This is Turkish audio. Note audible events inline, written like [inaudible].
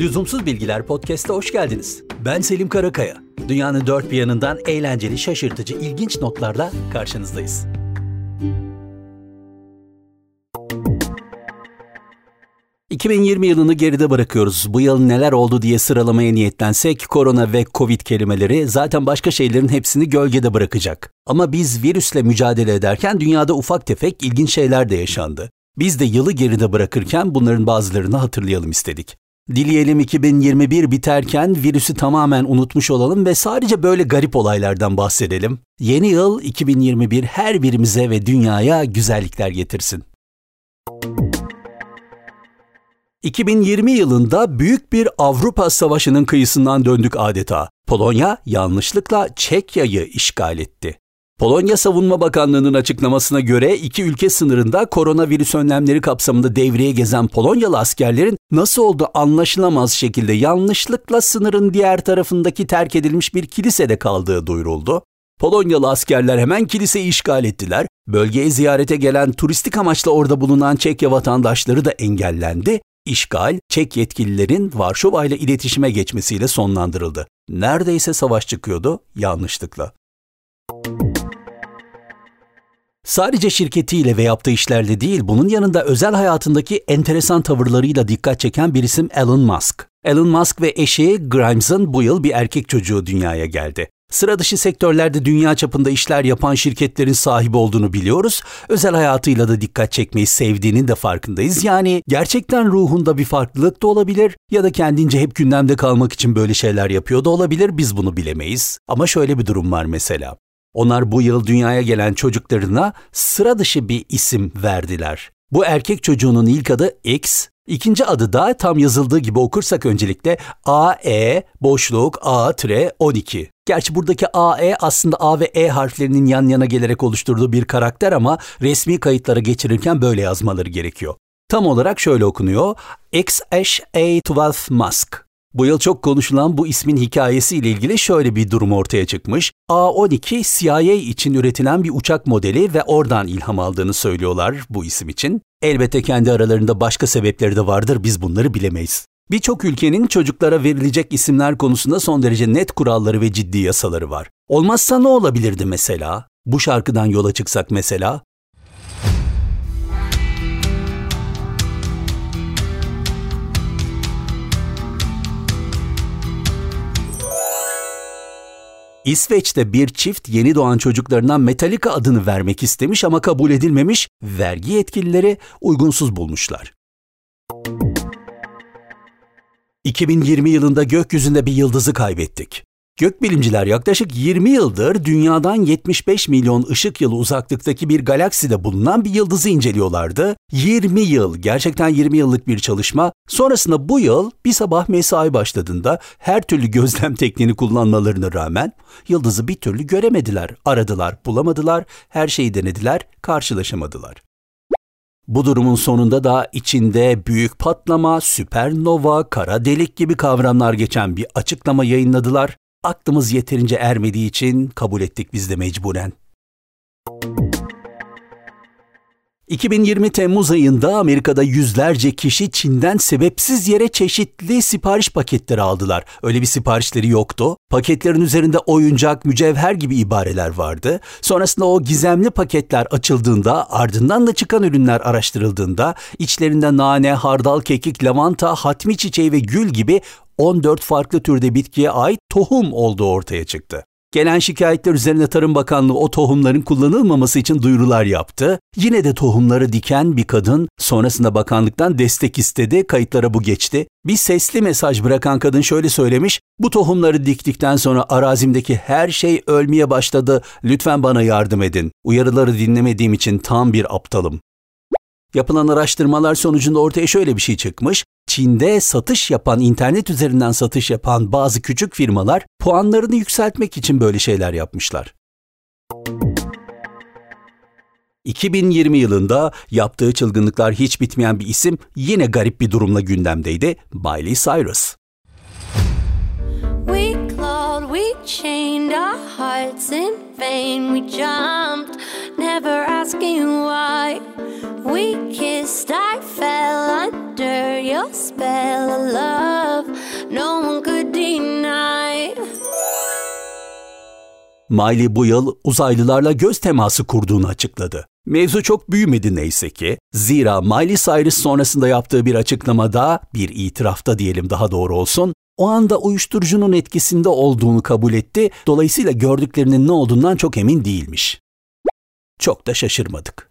Lüzumsuz Bilgiler Podcast'a hoş geldiniz. Ben Selim Karakaya. Dünyanın dört bir yanından eğlenceli, şaşırtıcı, ilginç notlarla karşınızdayız. ...2020 yılını geride bırakıyoruz. Bu yıl neler oldu diye sıralamaya niyetlensek... ...korona ve covid kelimeleri zaten başka şeylerin hepsini gölgede bırakacak. Ama biz virüsle mücadele ederken dünyada ufak tefek ilginç şeyler de yaşandı. Biz de yılı geride bırakırken bunların bazılarını hatırlayalım istedik. Dileyelim 2021 biterken virüsü tamamen unutmuş olalım ve sadece böyle garip olaylardan bahsedelim. Yeni yıl 2021 her birimize ve dünyaya güzellikler getirsin. 2020 yılında büyük bir Avrupa Savaşı'nın kıyısından döndük adeta. Polonya yanlışlıkla Çekya'yı işgal etti. Polonya Savunma Bakanlığı'nın açıklamasına göre iki ülke sınırında koronavirüs önlemleri kapsamında devreye gezen Polonyalı askerlerin nasıl olduğu anlaşılamaz şekilde yanlışlıkla sınırın diğer tarafındaki terk edilmiş bir kilisede kaldığı duyuruldu. Polonyalı askerler hemen kiliseyi işgal ettiler. Bölgeye ziyarete gelen turistik amaçla orada bulunan Çekya vatandaşları da engellendi. İşgal, Çek yetkililerin Varşova ile iletişime geçmesiyle sonlandırıldı. Neredeyse savaş çıkıyordu yanlışlıkla. Sadece şirketiyle ve yaptığı işlerle değil, bunun yanında özel hayatındaki enteresan tavırlarıyla dikkat çeken bir isim Elon Musk. Elon Musk ve eşi Grimes'ın bu yıl bir erkek çocuğu dünyaya geldi. Sıra dışı sektörlerde dünya çapında işler yapan şirketlerin sahibi olduğunu biliyoruz. Özel hayatıyla da dikkat çekmeyi sevdiğinin de farkındayız. Yani gerçekten ruhunda bir farklılık da olabilir ya da kendince hep gündemde kalmak için böyle şeyler yapıyor da olabilir. Biz bunu bilemeyiz. Ama şöyle bir durum var mesela. Onlar bu yıl dünyaya gelen çocuklarına sıra dışı bir isim verdiler. Bu erkek çocuğunun ilk adı X, ikinci adı da tam yazıldığı gibi okursak öncelikle AE boşluk A 12. Gerçi buradaki AE aslında A ve E harflerinin yan yana gelerek oluşturduğu bir karakter ama resmi kayıtlara geçirirken böyle yazmaları gerekiyor. Tam olarak şöyle okunuyor. XH-A12 Musk. Bu yıl çok konuşulan bu ismin hikayesiyle ilgili şöyle bir durum ortaya çıkmış. A-12 CIA için üretilen bir uçak modeli ve oradan ilham aldığını söylüyorlar bu isim için. Elbette kendi aralarında başka sebepleri de vardır biz bunları bilemeyiz. Birçok ülkenin çocuklara verilecek isimler konusunda son derece net kuralları ve ciddi yasaları var. Olmazsa ne olabilirdi mesela? Bu şarkıdan yola çıksak mesela, İsveç'te bir çift yeni doğan çocuklarına Metallica adını vermek istemiş ama kabul edilmemiş, vergi yetkilileri uygunsuz bulmuşlar. 2020 yılında gökyüzünde bir yıldızı kaybettik. Gökbilimciler yaklaşık 20 yıldır dünyadan 75 milyon ışık yılı uzaklıktaki bir galakside bulunan bir yıldızı inceliyorlardı. 20 yıl, gerçekten 20 yıllık bir çalışma. Sonrasında bu yıl bir sabah mesai başladığında her türlü [laughs] gözlem tekniğini kullanmalarına rağmen yıldızı bir türlü göremediler. Aradılar, bulamadılar, her şeyi denediler, karşılaşamadılar. Bu durumun sonunda da içinde büyük patlama, süpernova, kara delik gibi kavramlar geçen bir açıklama yayınladılar Aklımız yeterince ermediği için kabul ettik biz de mecburen. 2020 Temmuz ayında Amerika'da yüzlerce kişi Çin'den sebepsiz yere çeşitli sipariş paketleri aldılar. Öyle bir siparişleri yoktu. Paketlerin üzerinde oyuncak, mücevher gibi ibareler vardı. Sonrasında o gizemli paketler açıldığında, ardından da çıkan ürünler araştırıldığında içlerinde nane, hardal, kekik, lavanta, hatmi çiçeği ve gül gibi 14 farklı türde bitkiye ait tohum olduğu ortaya çıktı. Gelen şikayetler üzerine Tarım Bakanlığı o tohumların kullanılmaması için duyurular yaptı. Yine de tohumları diken bir kadın sonrasında bakanlıktan destek istedi. Kayıtlara bu geçti. Bir sesli mesaj bırakan kadın şöyle söylemiş. Bu tohumları diktikten sonra arazimdeki her şey ölmeye başladı. Lütfen bana yardım edin. Uyarıları dinlemediğim için tam bir aptalım. Yapılan araştırmalar sonucunda ortaya şöyle bir şey çıkmış. Çin'de satış yapan, internet üzerinden satış yapan bazı küçük firmalar puanlarını yükseltmek için böyle şeyler yapmışlar. 2020 yılında yaptığı çılgınlıklar hiç bitmeyen bir isim yine garip bir durumla gündemdeydi. Miley Cyrus. We clawed, we chained our hearts in vain. We jumped, never asking why. We kissed, I fell under your spell of love. No one could deny. Miley bu yıl uzaylılarla göz teması kurduğunu açıkladı. Mevzu çok büyümedi neyse ki. Zira Miley Cyrus sonrasında yaptığı bir açıklamada, bir itirafta diyelim daha doğru olsun, o anda uyuşturucunun etkisinde olduğunu kabul etti. Dolayısıyla gördüklerinin ne olduğundan çok emin değilmiş. Çok da şaşırmadık.